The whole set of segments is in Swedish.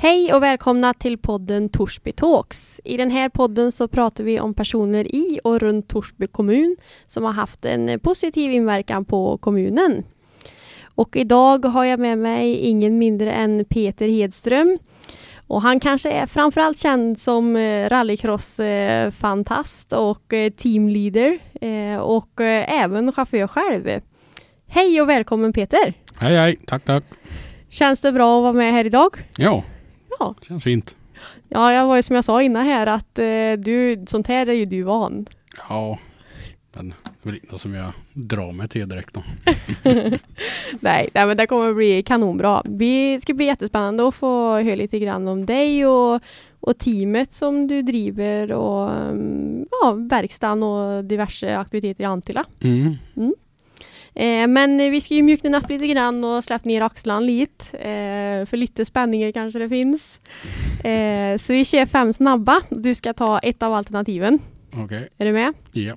Hej och välkomna till podden Torsby Talks. I den här podden så pratar vi om personer i och runt Torsby kommun som har haft en positiv inverkan på kommunen. Och idag har jag med mig ingen mindre än Peter Hedström. Och han kanske är framförallt känd som eh, rallycross-fantast och eh, teamleader eh, och även chaufför själv. Hej och välkommen Peter! Hej hej, tack tack! Känns det bra att vara med här idag? Ja, Ja. känns fint. Ja, jag var ju som jag sa innan här att eh, du, sånt här är ju du van. Ja, men det är väl inget som jag drar mig till direkt då. nej, nej, men det kommer bli kanonbra. Det ska bli jättespännande att få höra lite grann om dig och, och teamet som du driver och mm, ja, verkstaden och diverse aktiviteter i Antilla. Mm. Eh, men vi ska ju mjukna upp lite grann och släppa ner axlarna lite. Eh, för lite spänningar kanske det finns. Eh, så vi kör fem snabba. Du ska ta ett av alternativen. Okej, Är du med? ja.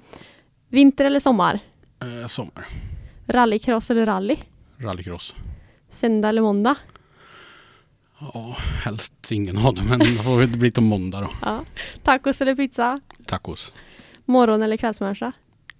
Vinter eller sommar? Eh, sommar. Rallycross eller rally? Rallycross. Söndag eller måndag? Ja, helst ingen av dem, men det får väl bli till måndag då. Ja. Tacos eller pizza? Tacos. Morgon eller kvällsmänniska?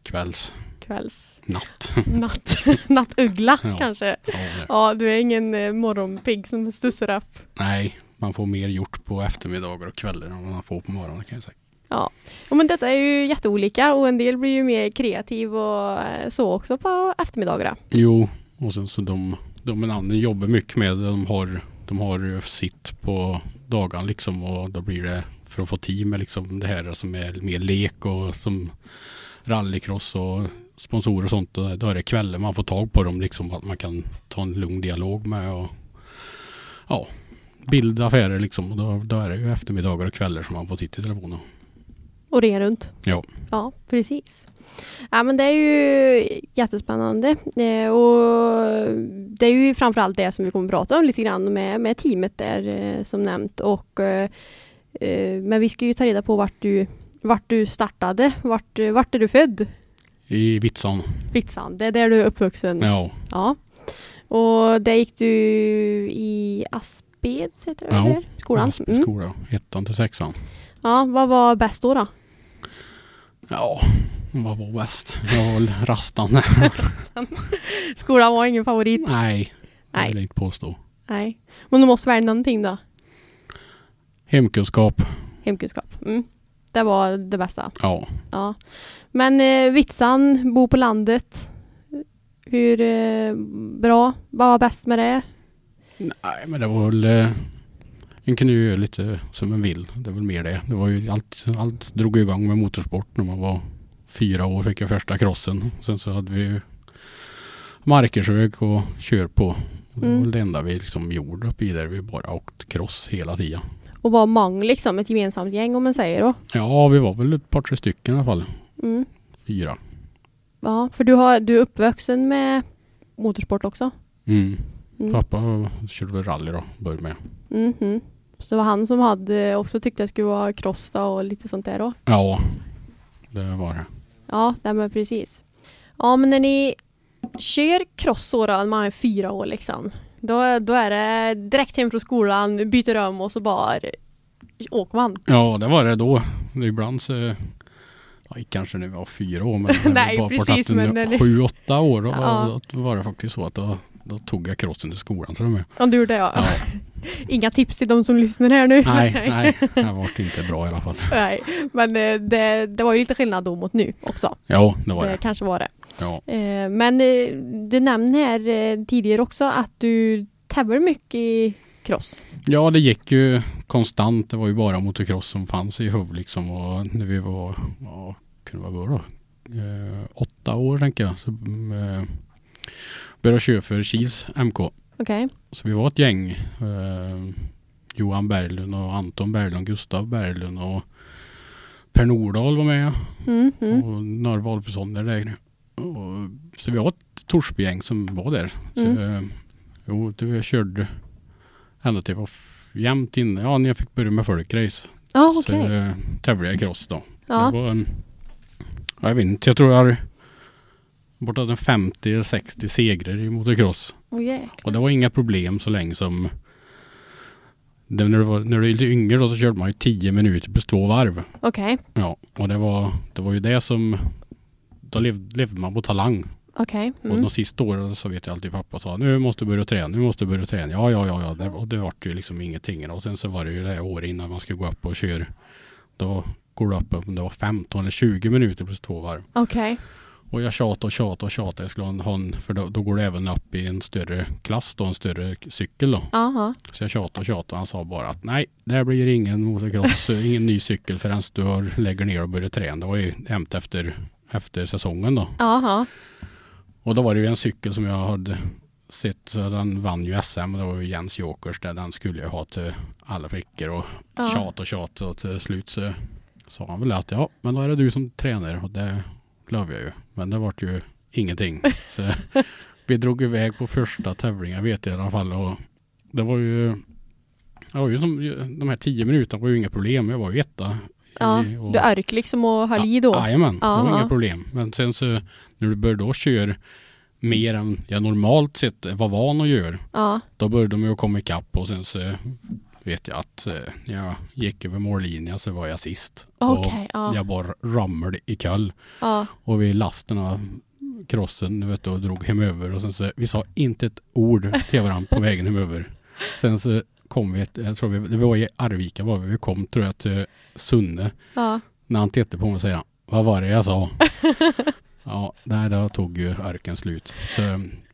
Kvälls. Kvälls. Natt. Natt. Nattuggla Ja. kanske? Ja. Ja, du är ingen eh, morgonpigg som stussar upp. Nej, man får mer gjort på eftermiddagar och kvällar än man får på morgonen kan jag säga. Ja. ja, men detta är ju jätteolika och en del blir ju mer kreativ och eh, så också på eftermiddagarna. Jo, och sen så de, de en annan jobbar mycket med. De har, de har sitt på dagen liksom och då blir det för att få tid med liksom det här som är mer lek och som rallycross och sponsorer och sånt. Då då är det kvällar man får tag på dem liksom att man kan ta en lugn dialog med och ja, bilda affärer liksom. Och då, då är det ju eftermiddagar och kvällar som man får titta i telefonen. Och ringa runt. Ja. Ja, precis. Ja, men det är ju jättespännande. Eh, och det är ju framförallt det som vi kommer att prata om lite grann med, med teamet där eh, som nämnt. Och, eh, eh, men vi ska ju ta reda på vart du, vart du startade. Vart, vart är du född? I Vitsan. Vitsan, det är där du är uppvuxen. Ja. Ja. Och där gick du i Aspeds, heter det Ja. eller? Skolan? Aspen Mm. skola. Ettan till sexan. Ja, vad var bäst då? då? Ja, vad var bäst? Jag var väl rastan. Skolan var ingen favorit? Nej, det vill jag inte påstå. Nej. Men du måste välja någonting då? Hemkunskap, Hemkunskap. Mm. Det var det bästa. ja. Ja. Men eh, Vitsan, bo på landet. Hur eh, bra? Vad var bäst med det? Nej, men det var väl... Eh, en kunde ju göra lite som en vill. Det är väl mer det. Det var ju allt, allt drog igång med motorsport när man var fyra år fick jag första crossen. Sen så hade vi markersök och kör på. Det var Mm. det enda vi liksom gjorde uppe i där. Vi bara åkt cross hela tiden. Och var många liksom, ett gemensamt gäng om man säger då. Ja, vi var väl ett par tre stycken i alla fall. Mm. Fyra. Ja, för du, har, du är uppvuxen med motorsport också? Mm. Mm. Pappa körde väl rally då, började med. Mhm. Så det var han som hade också tyckte att det skulle vara cross och lite sånt där då? Ja, det var det. Ja, nej men precis. Ja, men när ni kör cross då, när man är fyra år liksom. Då, då är det direkt hem från skolan, byter rum och så bara åker man. Ja, det var det då. Ibland så, ja, kanske när vi var fyra år, men Nej, bara precis, men ni- sju, åtta år, då, Ja. då var det faktiskt så att då, då tog jag crossen till skolan till och med. Om du gjorde ja. Ja. Inga tips till de som lyssnar här nu. Nej, nej, det vart inte bra i alla fall. Nej, men eh, det, det var ju lite skillnad då mot nu också. Ja, det var Det det. kanske var det. Ja, Eh, Men eh, du nämnde här tidigare också att du tävlar mycket i cross. ja det gick ju konstant. Det var ju bara motocross som fanns i Huv liksom. Och när vi var, ja, kunde vara då? Eh, åtta år tänker jag. Så eh, började köra för Kils MK. Okej. Så vi var ett gäng. Eh, Johan Berglund och Anton Berglund, Gustav Berglund och Per Nordahl var med. Mm, mm. Och några Wolfsson där. där. Och, så vi var ett Torsbygäng som var där. Så, Mm. eh, jo, det vi körde ända till jag var jämnt inne. Ja, när jag fick börja med folkrace. Så okej. eh, tävlade jag i cross då. Ja. Det var en, ja, jag vet inte, jag tror jag har bortåt en 50 eller 60 segrar i motocross. Jäklar. Och det var inga problem så länge som det, när, du var, när du är lite yngre då så körde man ju 10 minuter plus två varv. Okej, Ja, och det var, det var ju det som, då levde, levde man på talang. Och Mm. de sista åren så vet jag alltid pappa sa nu måste du börja träna, nu måste du börja träna. Ja, ja, ja, ja. Det, och det vart ju liksom ingenting. Och sen så var det ju det här året innan man skulle gå upp och köra. Då går du upp om det var 15 eller 20 minuter plus två varv. Okej. Och jag tjatade och tjatade och tjatade. Jag skulle ha en, ha en för då, då går det även upp i en större klass då, en större cykel då. Aha. Så jag tjatade och tjatade och han sa bara att nej, det här blir ingen motocross, ingen ny cykel förrän du har, lägger ner och börjar träna. Det var ju hämt efter, efter säsongen då. Aha. Och då var det ju en cykel som jag hade sett, så den vann ju SM. Det var ju Jens Jokers där. Den skulle jag ha till alla flickor och Ja. tjat och tjat och till slut så sa han väl att ja, men då är det du som tränar och det lov jag ju. Men det vart ju ingenting. Så vi drog iväg på första tävlingen vet jag i alla fall och det var ju var ju som, de här tio minuterna var ju inga problem. Jag var ju etta. Ja, och- du örk liksom och höll i då? Jajamän, det Ja, var ja. inga problem. Men sen så när du börjar då köra mer än jag normalt sett var van att göra. Ja. Då började de ju komma ikapp och sen så vet jag att eh, när jag gick över mållinjen så var jag sist. Okej, och ja. jag bara ramlade i kall. Ja. Och vi lasten av krossen vet du, och drog hemöver och sen så vi sa inte ett ord till varandra på vägen hemöver. Sen så kom vi, jag tror vi, det var i Arvika var vi, vi kom tror jag till Sunne. Ja. När han tittade på mig och säger Vad var det jag sa? ja, nej, då tog ju arken slut. Så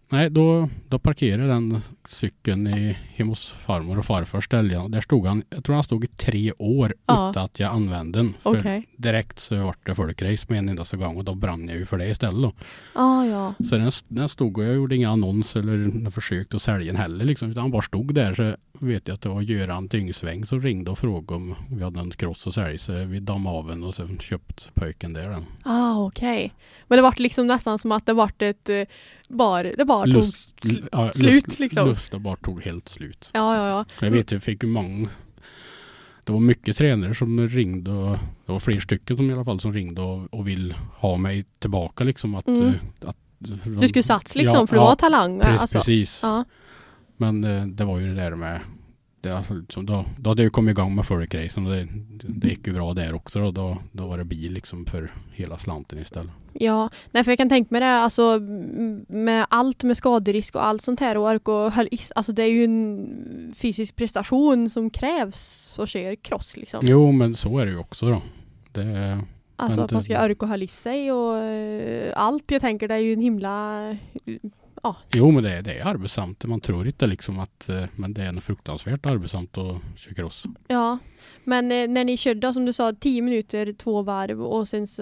nej, då, då parkerade den cykeln i, hemma hos farmor och farfar ställde. Där stod han, jag tror han stod i tre år Ja. utan att jag använde den. För Okej. direkt så vart det folkrace med en endaste gång och då brann jag ju för det istället då. Ah, ja. Så den, den stod och jag gjorde inga annons eller något försök att sälja den heller liksom. Utan han bara stod där så vet jag att det var Göran Dyngsväng som ringde och frågade om vi hade en cross att sälja. Så vi dammade av den och sen köpt pojken där den. Ah, okej. Men det vart liksom nästan som att det vart ett eh, bar, det bara tog Lust, sl- ja, slut, lust, liksom. Lusta bara tog helt slut. Ja, ja, ja. Jag vet jag fick ju många det var mycket tränare som ringde och det var fler stycken som i alla fall som ringde och, och vill ha mig tillbaka liksom att, Mm. eh, att Du skulle sats liksom Ja, för du ja, var talang. Precis, alltså. precis. Ja. Men eh, det var ju det där med det, alltså, liksom, då, då hade jag kommit igång med folkracen och det, det gick ju bra där också då, då. Då var det bil liksom för hela slanten istället. Ja, nej för jag kan tänka mig det, alltså med allt med skaderisk och allt sånt här och ork och alltså det är ju en fysisk prestation som krävs att köra cross liksom. Jo men så är det ju också då. Det, Alltså att man ska orka och hålla i sig och eh, allt. Jag tänker det är ju en himla... jo men det, det är arbetsamt. Man tror inte liksom att eh, men det är något fruktansvärt arbetsamt att köra cross. Ja. Men eh, när ni körde, som du sa, 10 minuter, två varv och sen så,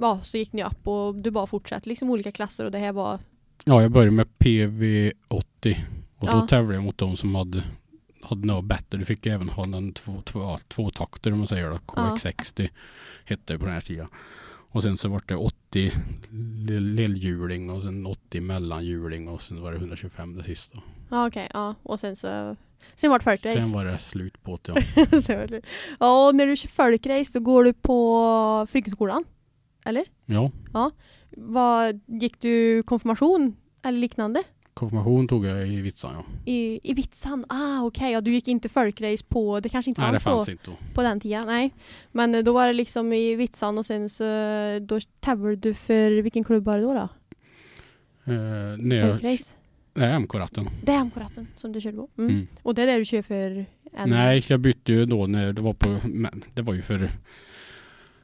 ja, så gick ni upp och du bara fortsatte liksom olika klasser och det här var... Ja jag började med PV80 och då Ja. tävlade jag mot de som hade hade något bättre. Du fick även ha en två, två, ja, två takter om man säger då. KX60 hette det på den här tiden. Och sen så var det 80 lill- lillhjuling och sen 80 mellanhjuling och sen var det 125 det sista. Ja okej, ja. Och sen så... Sen var det folkrace. Sen var det slut på det ja. Ja, och när du kör folkrace då går du på Frykskolan? Eller? ja. Vad, gick du konfirmation eller liknande? Konfirmation tog jag i Vitsan ja. I, i Vitsan? Ah okej, ja, du gick inte folkrace på, det kanske inte Nej det fanns, fanns då inte på den tiden, nej. Men eh, då var det liksom i Vitsan och sen så då tävlade du för vilken klubb var det då? då? Eh, jag, Folkrace? nej, MK-ratten. Det är MK-ratten som du körde på? Mm. Mm. Och det är det du kör för? En... Nej, jag bytte ju då när det var på, men det var ju för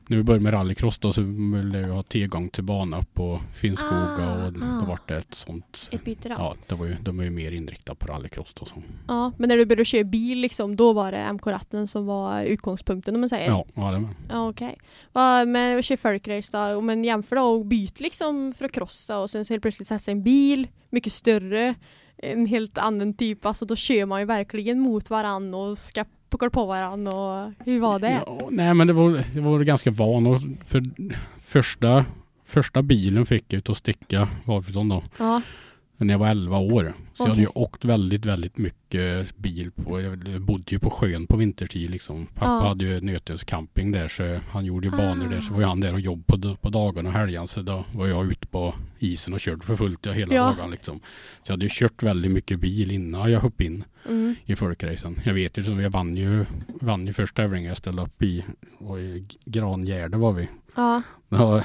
när vi började med rallycross då så ville jag ha tillgång till bana på Finnskoga Ah, och då ah. var det ett sånt. Ett byte då? Ja, det var ju, de var ju mer inriktade på rallycross då. Så. Ja, men när du började köra bil liksom, då var det MK-ratten som var utgångspunkten om man säger? Ja, ja det med. Ja, okej. Vad med att köra folkrace då? Men jämför då och byt liksom att cross då och sen så helt plötsligt sätta sig i en bil, mycket större, en helt annan typ, alltså då kör man ju verkligen mot varann och ska puckla på varann och hur var det? Ja, nej men det var, det var ganska van och för första, första bilen fick jag ut att sticka varifrån då. Ja, när jag var 11 år. Så jag hade ju åkt väldigt, väldigt mycket bil på, jag bodde ju på sjön på vintertid liksom. Pappa Ja. hade ju Nötens camping där så han gjorde ju banor där. Så Ah. var ju han där och jobbade på, på dagarna och helgerna. Så då var jag ute på isen och körde för fullt hela Ja. dagen liksom. Så jag hade ju kört väldigt mycket bil innan jag hoppade in Mm. i folkracen. Jag vet ju som jag vann ju, vann ju första tävlingen jag ställde upp i, och i Grangärde var vi. Ja. Då,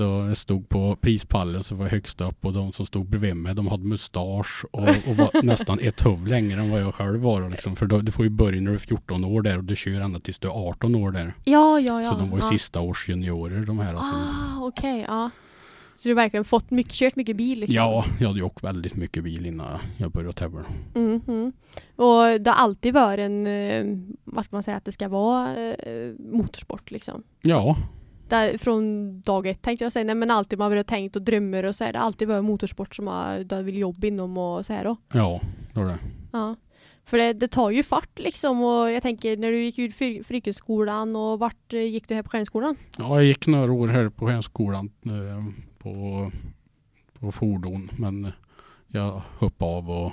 då jag stod på prispallen så var jag högst upp och de som stod bredvid mig de hade mustasch och, och var nästan ett huvud längre än vad jag själv var. Liksom. För då, du får ju börja när du är 14 år där och du kör ända tills du är 18 år där. Ja, ja, ja. så de var ju ja. sista års juniorer de här. Alltså. Ah, okej, ja. Så du har verkligen fått mycket, kört mycket bil liksom? Ja, jag hade ju åkt väldigt mycket bil innan jag började tävla. Mm, mm. Och det har alltid varit en, eh, vad ska man säga, att det ska vara eh, motorsport liksom? Ja, Där, från dag ett tänkte jag säga, nej men alltid man har tänkt och drömmer och så är det alltid varit motorsport som man du vill jobba inom och så här då. ja, det var det. Ja. För det, det tar ju fart liksom och jag tänker när du gick ut yrkesskolan och vart eh, gick du här på Stjärnskolan? Ja, jag gick några år här på hemskolan eh, på, på fordon. Men jag hoppade av och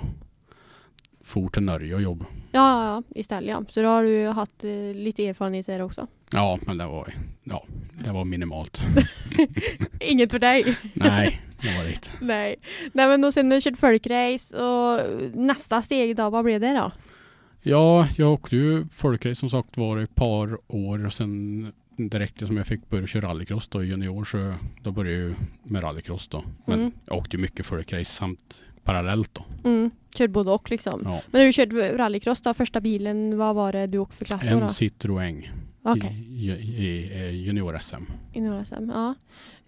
for till Norge och jobb. Ja, ja, ja, istället ja. Så då har du haft eh, lite erfarenhet där också. Ja, men det var, ja, det var minimalt. Inget för dig. Nej, det var det inte. Nej. Nej men och sen du kört folkrace och nästa steg då, vad blev det då? Ja, jag åkte ju folkrace som sagt var ett par år och sen direkt som jag fick börja köra rallycross då i junior så då började jag med rallycross då. Men Mm. jag åkte ju mycket folkrace samt parallellt då. Mm. Körde både och liksom. Ja. Men när du körde rallycross då, första bilen, vad var det du åkte för klass då? En? Citroën Okej, i, i, junior-SM. i några SM. Ja.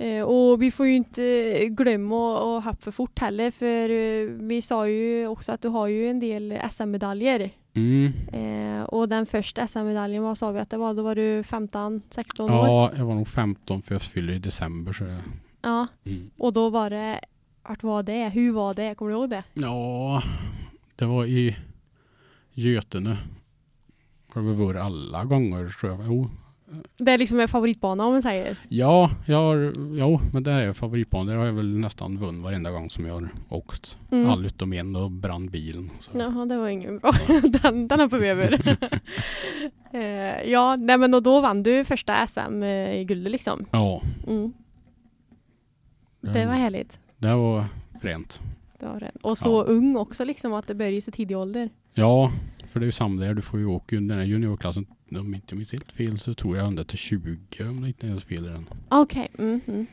Eh, och vi får ju inte glömma att hoppa för fort heller för eh, vi sa ju också att du har ju en del SM-medaljer. Mm. Eh, och den första SM-medaljen, vad sa vi att det var? Då var du 15, 16 år? Ja, jag var nog 15 för jag fyller i december. Så jag, Ja. mm. Och då var det, vart var det? Hur var det? Kommer du ihåg det? Ja, det var i Götene. Har vi varit alla gånger tror jag. Jo. Det är liksom en favoritbana om man säger. Ja, jag har, jo, men det är favoritbanan. Det har jag väl nästan vunnit varenda gång som jag har åkt. Mm. All utom en och brann bilen. Så. Jaha, det var ingen bra. den, den hoppar vi över. eh, ja, nej men och då vann du första SM eh, liksom. Ja, Mm. Det var härligt. Det var fränt. Det var det. Och så Ja. ung också liksom, att det började i så tidig ålder. Ja, för det är ju samma där. Du får ju åka ju den här juniorklassen. Om inte jag minns helt fel så tror jag ända till 20 om det inte ens fel i den. Okej. Mm, mm.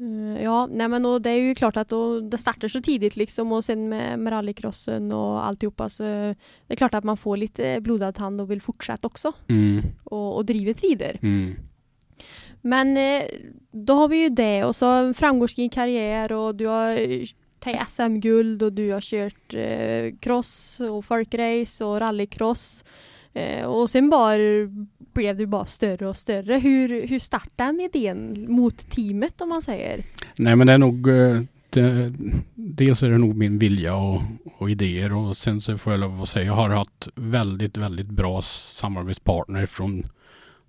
Eh, ja, nej men och det är ju klart att då, det startar så tidigt liksom och sen med, med rallycrossen och alltihopa så det är klart att man får lite blodad tand och vill fortsätta också Mm, och, och drivet vidare. mm. Men eh, då har vi ju det och så en framgångsrik karriär och du har eh, tagit SM-guld och du har kört eh, cross och folkrace och rallycross. Eh, och sen bara blev du bara större och större. Hur, hur startade den idén mot teamet om man säger? Nej men det är nog eh, det, Dels är det nog min vilja och, och idéer och sen så får jag lov att säga jag har haft väldigt väldigt bra samarbetspartner från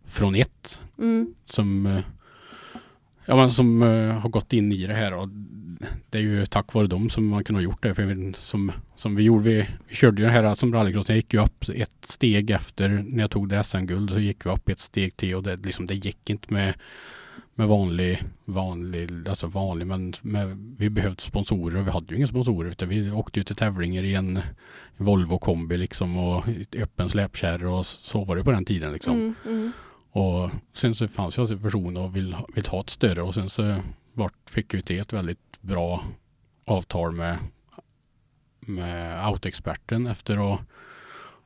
från ett Mm. som eh, Ja men som eh, har gått in i det här och det är ju tack vare dem som man kunde ha gjort det. För som, som vi gjorde, vi, vi körde ju det här som rallycross. Jag gick ju upp ett steg efter när jag tog det SM-guld så gick vi upp ett steg till och det, liksom, det gick inte med, med vanlig, vanlig, alltså vanlig, men med, vi behövde sponsorer och vi hade ju inga sponsorer. Utan vi åkte ju till tävlingar i en Volvo kombi liksom och öppen släpkärra och så var det på den tiden liksom. Mm, mm. Och sen så fanns jag en person och vill, vill ha ett större och sen så vart, fick vi till ett väldigt bra avtal med, med autoexperten efter att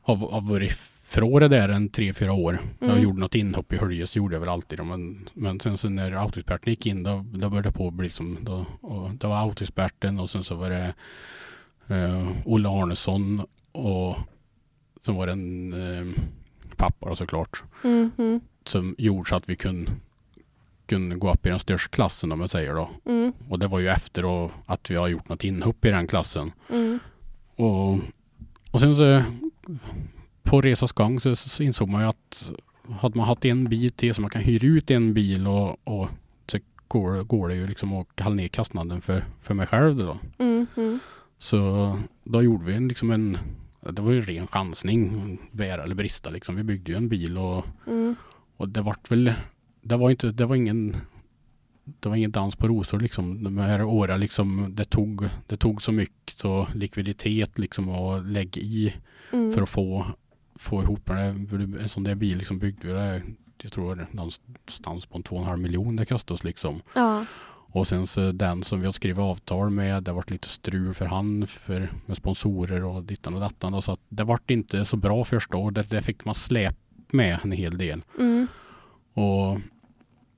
ha, ha varit från det där en tre, fyra år. Jag Mm. gjorde något inhopp i Hölje så gjorde jag väl alltid. Men, men sen så när autoexperten gick in då, då började det på att bli som, då, och det var autoexperten och sen så var det eh, Olle Arnesson och så var det en eh, pappa då såklart Mm, mm, som gjorde så att vi kunde, kunde gå upp i den största klassen om man säger då. mm, Och det var ju efter att vi har gjort något inhopp i den klassen. mm, Och, och sen så på resans gång så, så insåg man ju att hade man haft en bil till så man kan hyra ut en bil och, och så går, går det ju liksom att hålla ner kostnaden för, för mig själv då. Mm, mm. Så då gjorde vi en, liksom en, det var ju en ren chansning, bära eller brista liksom. Vi byggde ju en bil och, Mm. Och det vart väl, det var inte, det var ingen det var ingen dans på rosor liksom. De här åren liksom, det tog, det tog så mycket så likviditet liksom och lägg i Mm. för att få, få ihop det. En sån där bil liksom byggde vi det, jag tror någonstans på en två och en halv miljon det kostade oss liksom. Ja. Och sen så den som vi har skrivit avtal med, det varit lite strul för han för, med sponsorer och dittan och dattan. Så att det vart inte så bra första året. Det, det fick man med en hel del. Mm. Och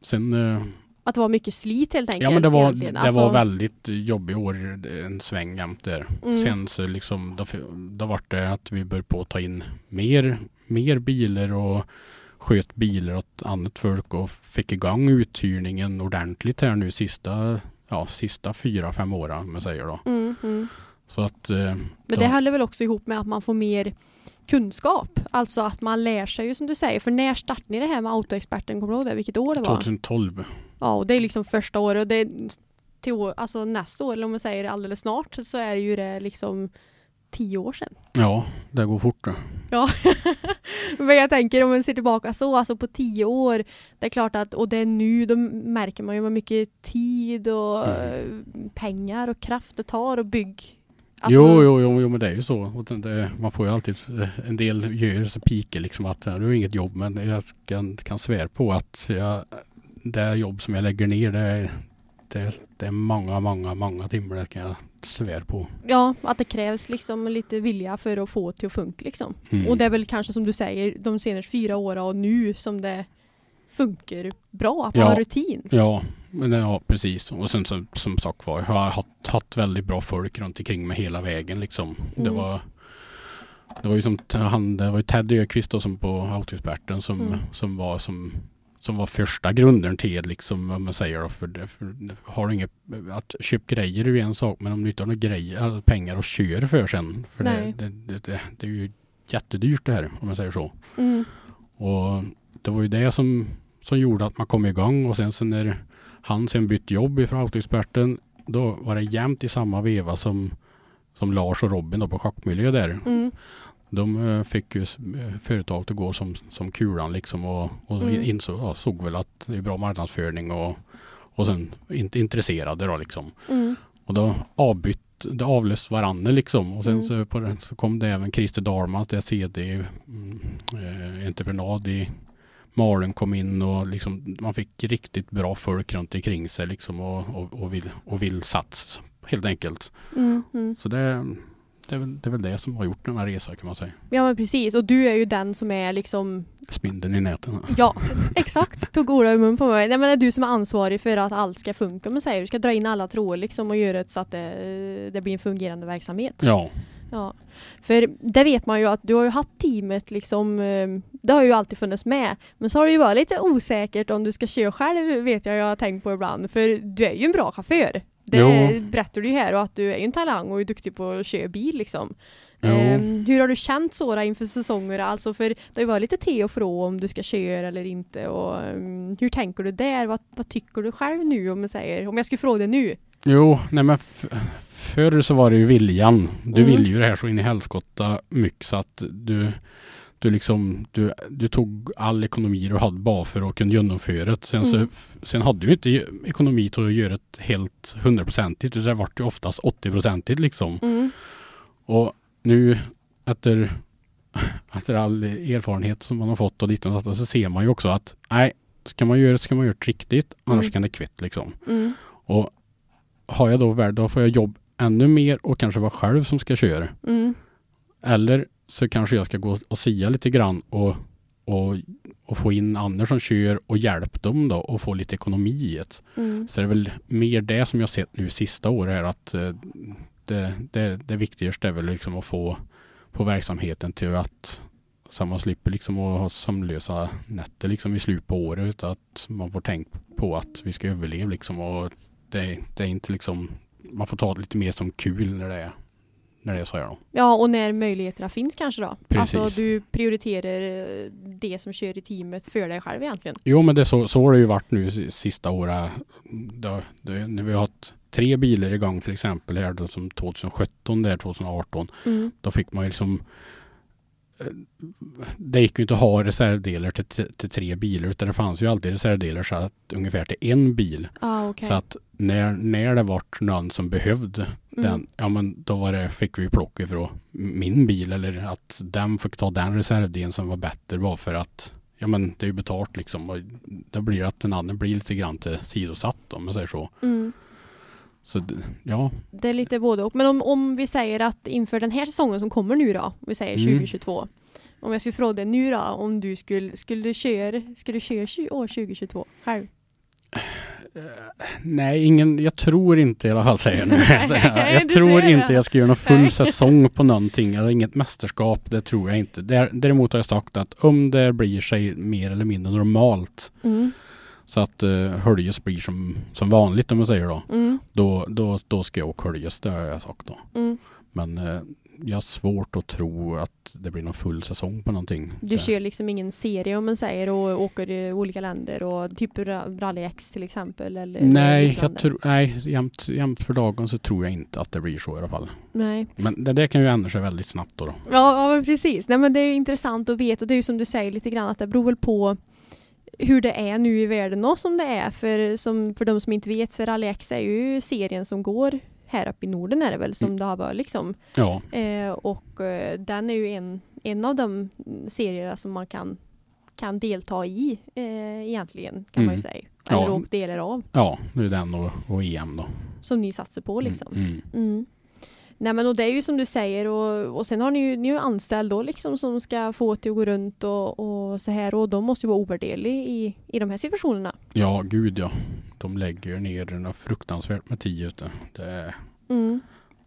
sen eh, Att det var mycket slit helt enkelt. Ja men det var, egentligen. det Alltså, var väldigt jobbig år, en sväng jämt där. Mm. Sen så liksom, då, då var det att vi började på att ta in mer, mer bilar och sköt bilar åt annat folk och fick igång uthyrningen ordentligt här nu sista, ja, sista fyra, fem åren om jag säger då. Mm, mm. Så att eh, Men det håller väl också ihop med att man får mer kunskap. Alltså att man lär sig ju som du säger. För när startade ni det här med Autoexperten? Kommer du ihåg det? Vilket år det var? 2012. Ja, och det är liksom första året. Och det är till år, alltså nästa år, eller om man säger alldeles snart, så är ju det liksom tio år sedan. Ja, det går fort. det. Ja, men jag tänker om man ser tillbaka så, alltså på tio år, det är klart att, och det är nu, då märker man ju vad mycket tid och Mm. eh, pengar och kraft det tar och bygg. Alltså, jo, jo, jo, jo, men det är ju så. Det, man får ju alltid, eh, en del gör piker liksom att du har inget jobb men jag kan, kan svära på att jag, det jobb som jag lägger ner det, är- det, det är många, många, många timmar det kan jag svära på. Ja, att det krävs liksom lite vilja för att få det till att funka liksom. Mm. Och det är väl kanske som du säger, de senaste fyra åren och nu som det funkar bra, att man Ja. har rutin. Ja, men ja, precis. Och sen som, som sagt var, jag har haft, haft väldigt bra folk runt omkring mig hela vägen liksom. Det Mm. var det var ju som han, det var ju Ted Öqvist då som på Autoexperten som, Mm. som var som som var första grunden till liksom vad man säger då, för, det, för har du inget, att köpa grejer är ju en sak men om du inte har några grejer, eller pengar att köra för sen. För det, det, det, det, det är ju jättedyrt det här om man säger så. Mm. Och det var ju det som, som gjorde att man kom igång och sen så när han sen bytte jobb ifrån Autoexperten då var det jämt i samma veva som, som Lars och Robin då på Schackmiljö där. Mm. De eh, fick ju eh, företaget att gå som, som kulan liksom och, och Mm. insåg, ja, såg väl att det är bra marknadsföring och, och sen inte intresserade då liksom. Mm. Och då avbytt, det avlöst varandra liksom. Och sen Mm. så, på så kom det även Christer Dahlman, det är CD mm, eh, entreprenad i Malung kom in och liksom man fick riktigt bra folk runt omkring sig liksom och, och, och, vill, och vill sats helt enkelt. Mm. Mm. Så det, det, är väl, det är väl det som har gjort den här resan kan man säga. Ja men precis, och du är ju den som är liksom Spindeln i näten. Ja, exakt. Tog ordet ur mun på mig. Nej, men det är du som är ansvarig för att allt ska funka. Man säger du ska dra in alla trådar liksom och göra det så att det, det blir en fungerande verksamhet. Ja, Ja. För det vet man ju att du har ju haft teamet liksom, eh, det har ju alltid funnits med. Men så har det ju varit lite osäkert om du ska köra själv vet jag jag har tänkt på ibland. För du är ju en bra chaufför. Det Jo. berättar du ju här och att du är ju en talang och är duktig på att köra bil liksom. Ehm, hur har du känt så då inför säsonger? Alltså för det har ju varit lite te och frå om du ska köra eller inte. Och, ehm, hur tänker du där? Vad, vad tycker du själv nu om jag säger, om jag skulle fråga dig nu? jo, nej men förr så var det ju viljan. Du Mm. vill ju det här så in i helskotta mycket så att du du liksom, du, du tog all ekonomi du hade bara för att kunna genomföra det. Sen, Mm. så, sen hade du inte ekonomi till att göra det helt hundraprocentigt. utan Det vart ju oftast 80-procentigt liksom. Mm. Och nu efter, efter all erfarenhet som man har fått och ditt och så ser man ju också att nej, ska man göra det ska man göra det riktigt. Annars Mm. kan det kvitt liksom. Mm. Och har jag då väl, då får jag jobb ännu mer och kanske vara själv som ska köra. Mm. Eller så kanske jag ska gå och sia lite grann och, och, och få in andra som kör och hjälpa dem då och få lite ekonomi i det. Mm. Så det är väl mer det som jag sett nu sista året är att eh, det, det, det viktigaste är väl liksom att få, få verksamheten till att så man slipper liksom att ha sömnlösa nätter liksom i slutet på året utan att man får tänka på att vi ska överleva liksom och det, det är inte liksom man får ta det lite mer som kul när det är när det är så här då. Ja, och när möjligheterna finns kanske då. Precis. Alltså du prioriterar eh, det som kör i teamet för dig själv egentligen. Jo men det så, så har det ju varit nu sista året. Det, det, när vi har haft tre bilar igång till exempel här då, som 2017 där 2018. Mm. Då fick man ju liksom det gick ju inte att ha reservdelar till, till, tre bilar utan det fanns ju alltid reservdelar så att ungefär till en bil. Ah, okej. Så att när, när det vart någon som behövde Mm. den, ja men då var det, fick vi plocka ifrån min bil eller att den fick ta den reservdelen som var bättre bara för att ja men det är ju betalt liksom och då blir det att den andra blir lite grann till sidosatt om man säger så. Mm. Så ja, Det är lite både och. Men om, om vi säger att inför den här säsongen som kommer nu då, vi säger Mm. 2022. Om jag skulle fråga dig nu då, om du skulle, skulle du köra, skulle du köra år 2022 själv? nej ingen, jag tror inte i alla fall säger jag nu. Jag du tror inte jag ska göra någon full säsong på någonting eller inget mästerskap, det tror jag inte. Där- Däremot har jag sagt att om det blir sig mer eller mindre normalt Mm. Så att uh, Höljes blir som, som vanligt om man säger då. Mm. Då, då, då ska jag åka Höljes, det har jag sagt då. Mm. Men eh, jag har svårt att tro att det blir någon full säsong på någonting. Du Det- kör liksom ingen serie om man säger och åker i olika länder och typ Ra- Rally X till exempel? Eller Nej, jag tror, nej jämt, jämt för dagen så tror jag inte att det blir så i alla fall. Nej. Men det där kan ju ändra sig väldigt snabbt då. då. Ja, ja precis. Nej, men det är intressant att veta och det är ju som du säger lite grann att det beror väl på hur det är nu i världen och som det är. För, som, för de som inte vet, för Rally X är ju serien som går här uppe i Norden är det väl som Mm. det har varit liksom. Ja, Eh, och eh, den är ju en, en av de serier som man kan, kan delta i eh, egentligen kan man ju Mm. säga. Ja. Eller åka delar av. ja det är den och, och EM då. Som ni satsar på liksom. Mm, mm. Mm. Nej men och det är ju som du säger och, och sen har ni ju, ni är ju anställd då liksom som ska få det att gå runt och, och så här och de måste ju vara ovärderliga i, i de här situationerna. Ja, gud ja. De lägger ner fruktansvärt med tid ute. Det, Mm.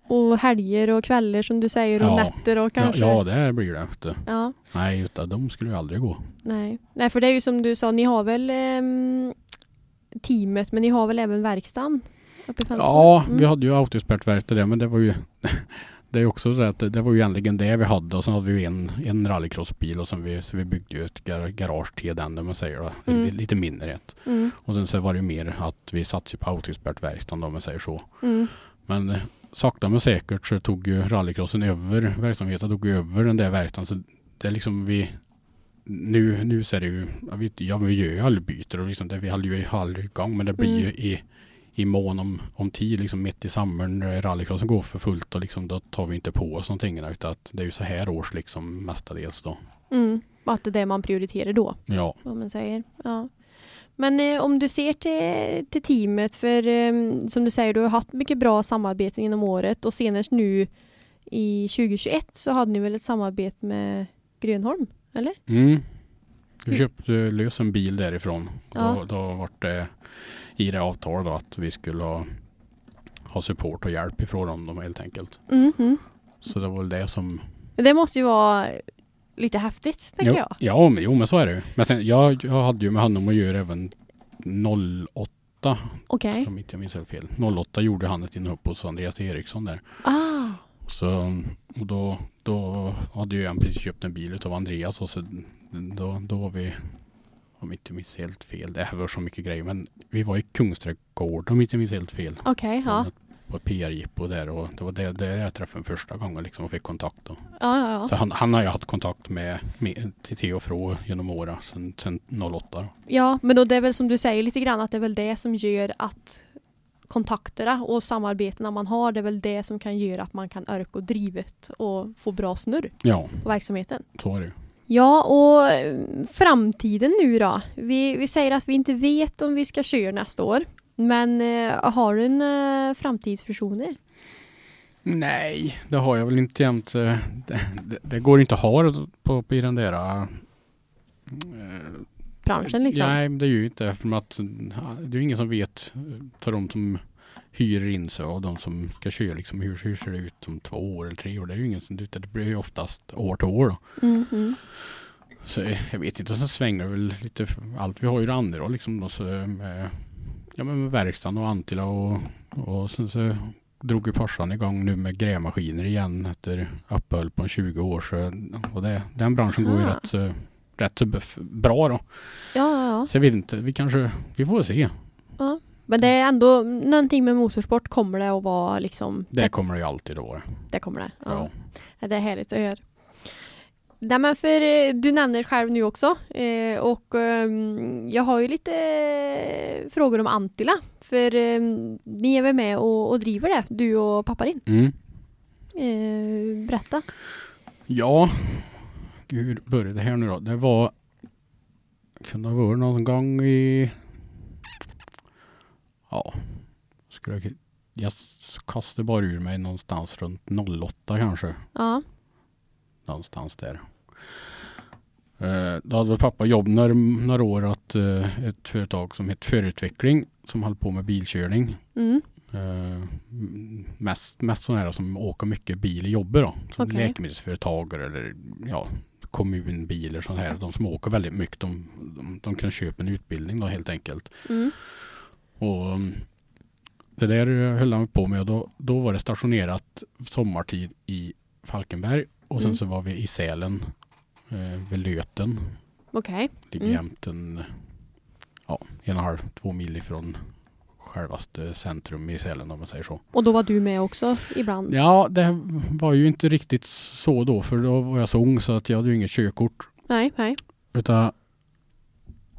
Och helger och kvällar som du säger och Ja. nätter och ja, kanske. ja, det blir det. Du. Ja, Nej, utan de skulle ju aldrig gå. nej. nej för det är ju som du sa, ni har väl ehm, teamet men ni har väl även verkstaden? Uppe i? Ja, Mm. vi hade ju autoexpertverk där men det var ju Det är också så att det, var ju egentligen det vi hade och sen hade vi en, en rallycrossbil och sen vi, så vi byggde ju ett gar, garage till den om man säger då. Mm. Li- Lite mindre ett. Mm. Och sen så var det mer att vi satsade på autoexpertverkstaden om man säger så. Mm. Men eh, sakta men säkert så tog ju rallycrossen över verksamheten, tog över den där verkstaden. Så det är liksom vi nu, nu så är det ju, jag vet, ja vi gör ju aldrig byter och liksom det, vi håller ju aldrig igång men det blir Mm. ju i, i mån om, om tid liksom mitt i sommaren när rallycrossen går för fullt och liksom då tar vi inte på oss någonting utan att det är ju så här års liksom mestadels då. Mm. Att det är det man prioriterar då. Ja, vad man säger. Ja. Men eh, om du ser till, till teamet, för eh, som du säger, du har haft mycket bra samarbeten genom året och senast nu i 2021 så hade ni väl ett samarbete med Grönholm, eller? mm. Vi köpte lös en bil därifrån. Ja. Då, då var det i det avtal då att vi skulle ha, ha support och hjälp ifrån dem då, helt enkelt. Mhm. Så det var väl det som Det måste ju vara lite häftigt, tänker jo, jag. Ja, men, jo men så är det ju. Men sen, jag, jag hade ju med honom att göra även 08, Okej. som inte jag minns helt fel. 08 gjorde han ett inhopp hos Andreas Eriksson där. Ah, Så, och då, då hade ju han precis köpt en bil av Andreas och så då, då var vi, om inte jag minns helt fel, det här var så mycket grejer, men vi var i Kungsträdgården om inte jag minns helt fel. okej, ja. På ett PR-jippo där och det var det, det jag träffade första gången liksom och fick kontakt då. Ja, ja, ja. Så han, han har ju haft kontakt med, med till till och från genom åren sen, sen 08 då. Ja, men då det är väl som du säger lite grann att det är väl det som gör att kontakterna och samarbetena man har, det är väl det som kan göra att man kan örka och drivet och få bra snurr Ja, på verksamheten. så är det ju. Ja, och eh, framtiden nu då? Vi, vi säger att vi inte vet om vi ska köra nästa år. Men eh, har du en eh, framtidsvisioner? Nej, det har jag väl inte jämt. eh, Det, det, det går inte att ha på, på i den där eh, Branschen liksom? Nej, det är ju inte för att det är ju ingen som vet för de som hyr in sig och de som ska köra liksom hur, hur ser det ut om två år eller tre år. Det är ju ingen som utan det blir ju oftast år till år då. Mm, mm. Så jag vet inte, så svänger väl lite allt. Vi har ju det andra då liksom då, så med, ja, men med verkstaden och Antilla och, och sen så drog ju farsan igång nu med grävmaskiner igen efter uppehåll på 20 år. Så, och det, den branschen går ju rätt, så- rätt så bra då. Ja, ja, ja. Så jag vet inte, vi kanske, vi får se. Men det är ändå någonting med motorsport kommer det att vara liksom. Det kommer det ju alltid att vara. det kommer det. Ja. Ja. Det är härligt att höra. Nej, men för eh, du nämner själv nu också eh, och ehm, jag har ju lite eh, frågor om Antila. För ehm, ni är väl med och, och driver det, du och pappa din. Mm. Berätta. Ja, hur började det här nu då? Det var, kunde ha varit någon gång i, ja, skulle jag, jag kastade bara ur mig någonstans runt 08 kanske. Ja, Någonstans där. Eh, Då hade väl pappa jobb några, några år åt eh, ett företag som heter Förutveckling som höll på med bilkörning. mm. Eh, mest, mest sådana här som åker mycket bil i jobbet då. Som Okej. läkemedelsföretagare eller ja, kommunbilar sådana här. De som åker väldigt mycket. De, de, de kan köpa en utbildning då helt enkelt. Mm. Och um, det där höll han på med och då, då var det stationerat sommartid i Falkenberg och sen Mm. så var vi i Sälen eh, vid Löten. okej. Ligger Mm. jämt en, ja, en och en halv, två mil ifrån självaste centrum i Sälen om man säger så. Och då var du med också ibland? Ja, det var ju inte riktigt så då för då var jag så ung så att jag hade ju inget körkort. Nej, nej. Utan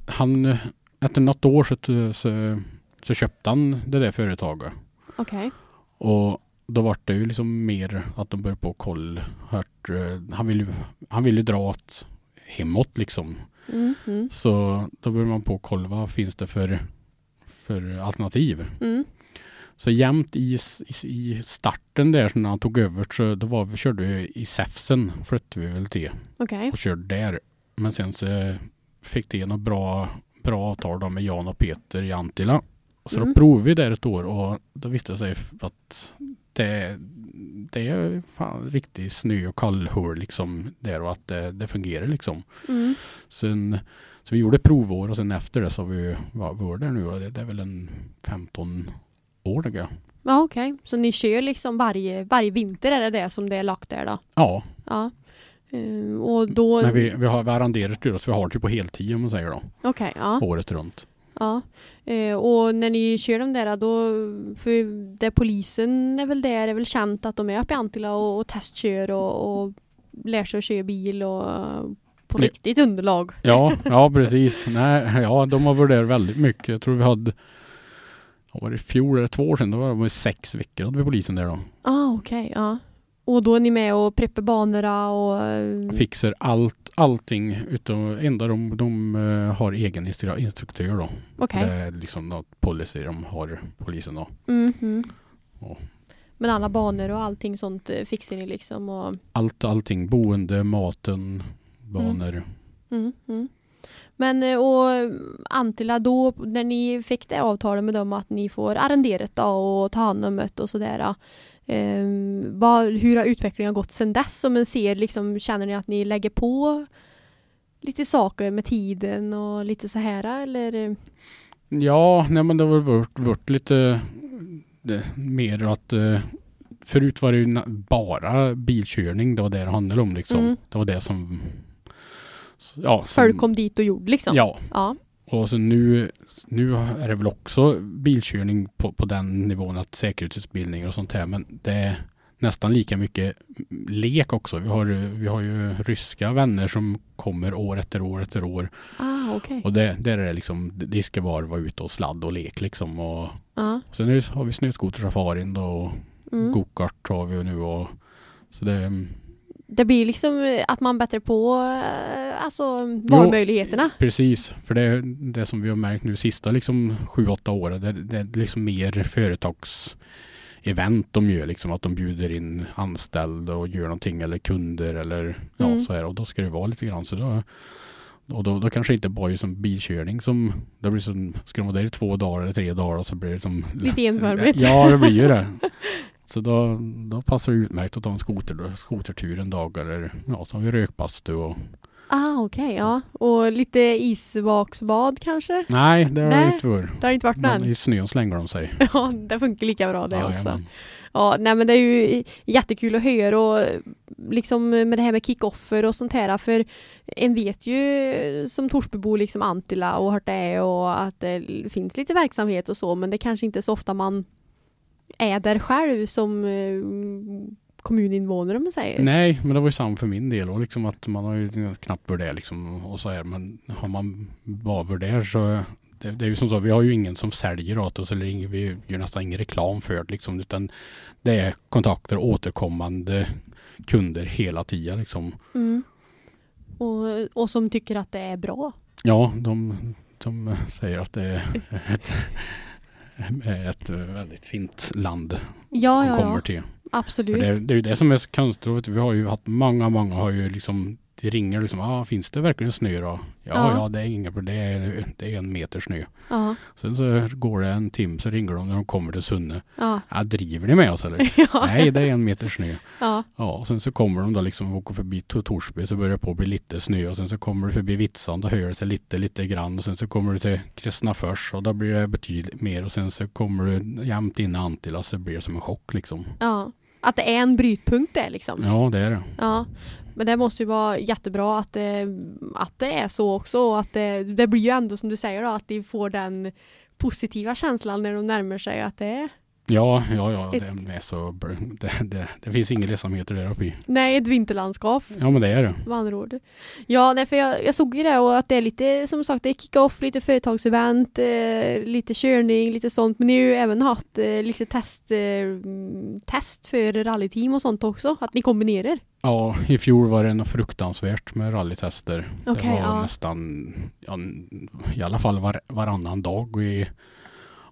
han, efter något år så, så, så köpte han det där företaget. Okej. Och då var det ju liksom mer att de började på koll. Hört, eh, han ville han ville dra åt hemåt liksom. Mm, mm, Så då började man på koll vad finns det för, för alternativ. mm. Så jämt i, i, i starten där när han tog över så då var vi, körde vi i Säfsen flyttade vi väl till Okej. och körde där. Men sen så fick det något bra, bra avtal då med Jan och Peter i Antilla. Så Mm. då provade vi där ett år och då visste det sig att det, det är fan riktigt snö och kallhål liksom där och att det, det fungerar liksom. Mm. Sen, så vi gjorde provår och sen efter det så har vi vad var det nu då? Det, det är väl en 15 år tycker jag. Ja, okej. Så ni kör liksom varje, varje vinter är det det som det är lagt där då? Ja, Ja. Ehm, och då... men vi, vi har vi arrenderat det så vi har det på heltid om man säger då. Okej, ja. Året runt. Ja. Eh, och när ni kör de där då, för det polisen är väl där, är väl känt att de är uppe i Antilla och, och testkör och, och lär sig att köra bil och på riktigt underlag. Ja, ja precis. Nej, ja, de har varit där väldigt mycket. Jag tror vi hade vad var det i fjol eller två år sedan, då var det sex veckor hade vi polisen där då. Ah, okej, ja. Och då är ni med och preppar banorna och... eh, Fixar allt, allting utom enda de, de eh, har egen instru- instruktör då. Okej. Det är liksom något policy de har, polisen då. Mm, mm. Ja. Men alla banor och allting sånt eh, fixar ni liksom och... Allt, allting, boende, maten, banor. Mm, mm. Men och Antilla då, när ni fick det avtalet med dem att ni får arrendera och ta hand om det och sådär. Eh, vad, hur har utvecklingen gått sedan dess? Om man ser liksom, känner ni att ni lägger på lite saker med tiden och lite så här eller? Ja, nej men det har väl varit, lite det, mer att eh, förut var det ju bara bilkörning, det var det det handlade om liksom. Mm. Det var det som ja, som, Folk kom dit och gjorde liksom? Ja, Ja. Och så nu, nu är det väl också bilkörning på, på den nivån att säkerhetsutbildning och sånt här men det är nästan lika mycket lek också. Vi har, vi har ju ryska vänner som kommer år efter år efter år Ah, okej. och det, där är det liksom, det ska vara ute och sladd och lek liksom och Ja. sen är det, har vi snöskotersafarin då och Mm. gokart har vi nu och så det Det blir liksom eh, att man bättre på eh, alltså valmöjligheterna. Precis, för det är det som vi har märkt nu sista liksom sju, åtta åren. Det, det är liksom mer företagsevent de gör liksom att de bjuder in anställda och gör någonting eller kunder eller ja Mm. så här och då ska det vara lite grann så då och då, då kanske inte bara som bilkörning som det blir som, ska de vara där i två dagar eller tre dagar och så blir det som Lite enformigt. Ja det blir ju det. Så då, då passar det utmärkt att ta en skoter, skotertur en dag eller ja så har vi rökbastu och Ah, okej, ja. Och lite isvaksbad kanske? Nej, det har Nej. inte varit. Det har inte varit Men någon. i snön slänger de sig. Ja, det funkar lika bra det också. Jajamän. Ja, nej men det är ju jättekul att höra och liksom med det här med kickoffer och sånt här för en vet ju som Torsbybo liksom Antilla och hört det och att det finns lite verksamhet och så men det kanske inte är så ofta man är där själv som eh, kommuninvånare om man säger. Nej, men det var ju samma för min del och liksom att man har ju knappt varit där liksom och så här men har man varit där så det, det, är ju som så, vi har ju ingen som säljer åt oss eller ingen, vi gör nästan ingen reklam för det liksom utan det är kontakter återkommande kunder hela tiden liksom. Mm. Och, och som tycker att det är bra. Ja, de, de säger att det är ett, ett väldigt fint land ja, ja, kommer ja. till. Absolut. Det, det är ju det som är så konstigt. Vi har ju haft många, många har ju liksom det ringer liksom, ah, finns det verkligen snö då? Ja, Ja. ja, det är inga problem. Det är, det är en meter snö. Ja, Sen så går det en timme så ringer de när de kommer till Sunne. ja, Ja, driver ni med oss eller? ja. Nej, det är en meter snö. ja. Ja, och sen så kommer de då liksom och åker förbi Tor- Torsby så börjar det på att bli lite snö och sen så kommer du förbi Vitsan då höjer det sig lite, lite grann och sen så kommer du till Kristnafors och då blir det betydligt mer och sen så kommer du jämt in i Antilla så blir det som en chock liksom. ja. Att det är en brytpunkt där liksom. Ja, det är det. Ja, men det måste ju vara jättebra att det, att det är så också och att det, det blir ju ändå som du säger då att de får den positiva känslan när de närmar sig att det är Ja, ja, ja, Ett- det är så, det, det, det finns inga ledsamheter där uppe i. nej, ett vinterlandskap Ja, men det är det. med andra ord. Ja, nej, för jag, jag såg ju det och att det är lite som sagt det är kick-off, lite företagsevent, eh, lite körning, lite sånt. Men ni har ju även haft eh, lite test, eh, test för rallyteam och sånt också, att ni kombinerar. Ja, i fjol var det något fruktansvärt med rallytester. Okej, det var ja. nästan, ja, i alla fall var, varannan dag i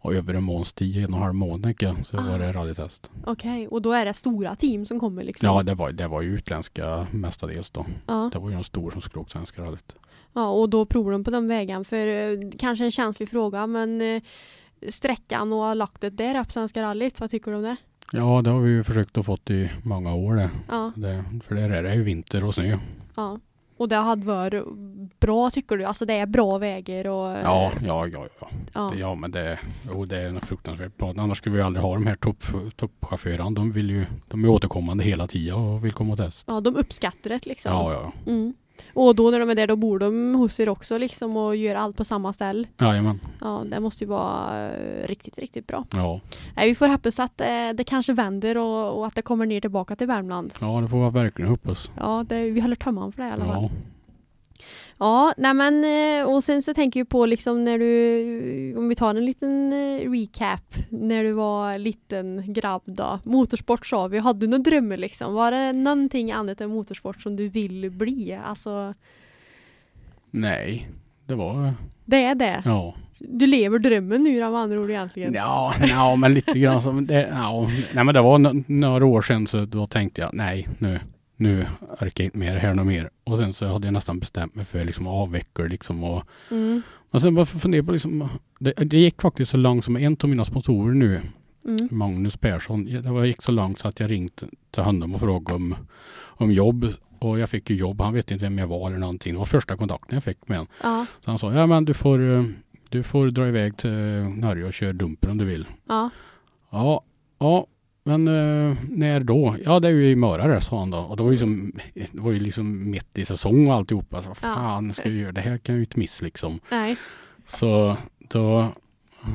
och över en månads tid, en och en halv månad så Ah. var det rallytest. Okej, och då är det stora team som kommer liksom? Ja, det var, det var ju utländska mestadels då. ja. Det var ju de stora som skulle åka Svenska rallyt. Ja, och då provar de på den vägen för eh, kanske en känslig fråga men eh, sträckan och laktet där på Svenska rallyt, vad tycker du om det? Ja, det har vi ju försökt att fått i många år det. Ja, det för där är det ju vinter och snö. ja. Och det hade varit bra tycker du? Alltså det är bra vägar och... Ja, ja, ja, ja. ja. Det, ja men det, jo, det är något fruktansvärt bra. Annars skulle vi aldrig ha de här topp, toppchaufförerna. De vill ju, de är återkommande hela tiden och vill komma och testa. ja, de uppskattar det liksom. Ja, ja, Mm. Och då när de är där, då bor de hos er också liksom och gör allt på samma ställe. ja. Jajamän. Ja, det måste ju vara eh, riktigt, riktigt bra. Ja. Nej, vi får hoppas att eh, det kanske vänder och, och att det kommer ner tillbaka till Värmland. ja, det får jag verkligen hoppas. Ja, det, vi håller tummarna för det i alla fall. Ja. Ja, nej men eh, och sen så tänker jag på liksom när du, om vi tar en liten eh, recap, när du var liten grabb då. Motorsport sa vi, hade du några drömmar liksom? Var det någonting annat än motorsport som du vill bli? Alltså, Nej, det var, det är det. ja. Du lever drömmen nu med andra ord egentligen. Ja, ja men lite grann som det, ja. Nej men det var några år sedan så då tänkte jag nej nu, nu orkar jag inte mer här något mer. Och sen så hade jag nästan bestämt mig för liksom att avveckla liksom och Mm, och sen bara fundera på liksom det, det gick faktiskt så långt som en av mina sponsorer nu mm, Magnus Persson. Det var, gick så långt så att jag ringt till honom och frågade om, om jobb. Och jag fick ju jobb. Han vet inte vem jag var eller någonting. Det var första kontakten jag fick med honom. ja, Så han sa, ja men du får, eh, du får dra iväg till Norge och köra dumper om du vill. ja, Ja, ja. Men eh, när då? Ja det är ju i Mörare sa han då. Och det var ju, som, det var ju liksom mitt i säsong och alltihopa. Så, fan ska jag göra det här kan jag ju inte miss liksom. nej, Så då,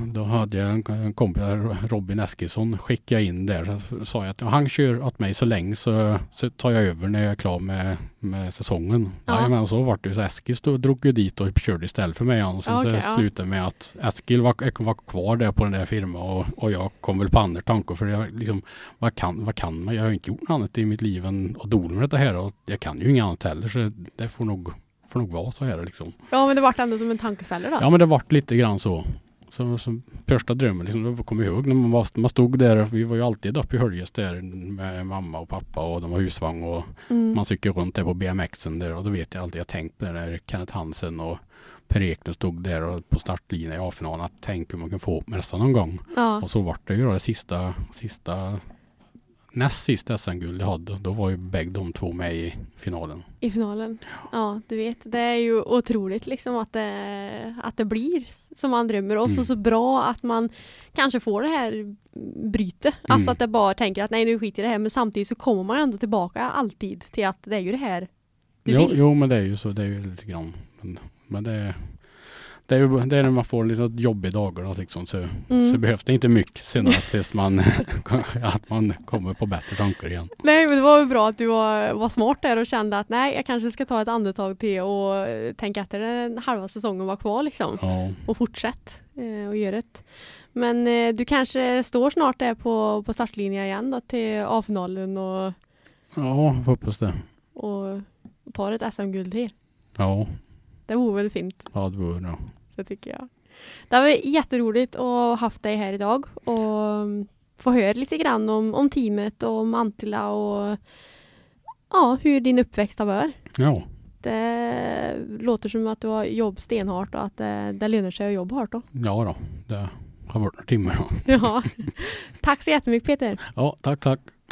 då hade jag en, kompis, Robin Eskilsson, skickade in där. Så sa jag att han kör åt mig så länge så, så tar jag över när jag är klar med, med säsongen. Ja. Ja. men så vart det ju så Eskil stod, drog ju dit och körde istället för mig. Och sen Ja, okej, så ja. slutade med att Eskil var, var kvar där på den där firman och, och jag kom väl på andra tankar för jag liksom, vad kan, vad kan man? Jag har inte gjort något annat i mitt liv än att dola med det här och jag kan ju inget annat heller så det får nog, får nog vara så här liksom. ja men det vart ändå som en tankeställare då. Ja men det vart lite grann så. Så, så första drömmen, liksom, jag kommer ihåg när man, var, man stod där, vi var ju alltid uppe i Höljes där med mamma och pappa och de har husvagn och Mm. man cyklade runt där på BMXen där och då vet jag alltid, jag tänkt på det när Kenneth Hansen och Per Eklund stod där och på startlinjen i A-finalen att tänk hur man kan få upp med nästan någon gång. Ja, Och så vart det ju då det sista, sista näst sist SM-guld jag hade, då var ju bägge de två med i finalen. I finalen. Ja, du vet, det är ju otroligt liksom att det, att det blir som man drömmer och så, Mm. så bra att man kanske får det här brytet. Alltså Mm. att det bara tänker att nej nu skiter i det här men samtidigt så kommer man ändå tillbaka alltid till att det är ju det här du Jo, vill. jo, men det är ju så. Det är ju lite grann. Men, men det, det är ju det är när man får lite jobbig dagar liksom, så, Mm. så behövs det inte mycket senare tills man, att man kommer på bättre tankar igen. Nej men det var ju bra att du var, var smart där och kände att nej jag kanske ska ta ett andetag till och eh, tänka efter den halva säsongen var kvar liksom. Ja, och fortsätt eh, och gör det. Men eh, du kanske står snart där på, på startlinjen igen då till A-finalen och, ja hoppas det. och tar ett SM-guld till. Ja, Det vore väl fint, ja det vore det. Det tycker jag. Det var jätteroligt att ha haft dig här idag och mm, få höra lite grann om, om teamet och om Antilla och ja, hur din uppväxt har varit. Ja, Det låter som att du har jobb stenhårt och att det, det lönar sig att jobba hårt då. ja då. Det har varit några timmar då. Ja. Tack så jättemycket Peter. Ja, tack, tack.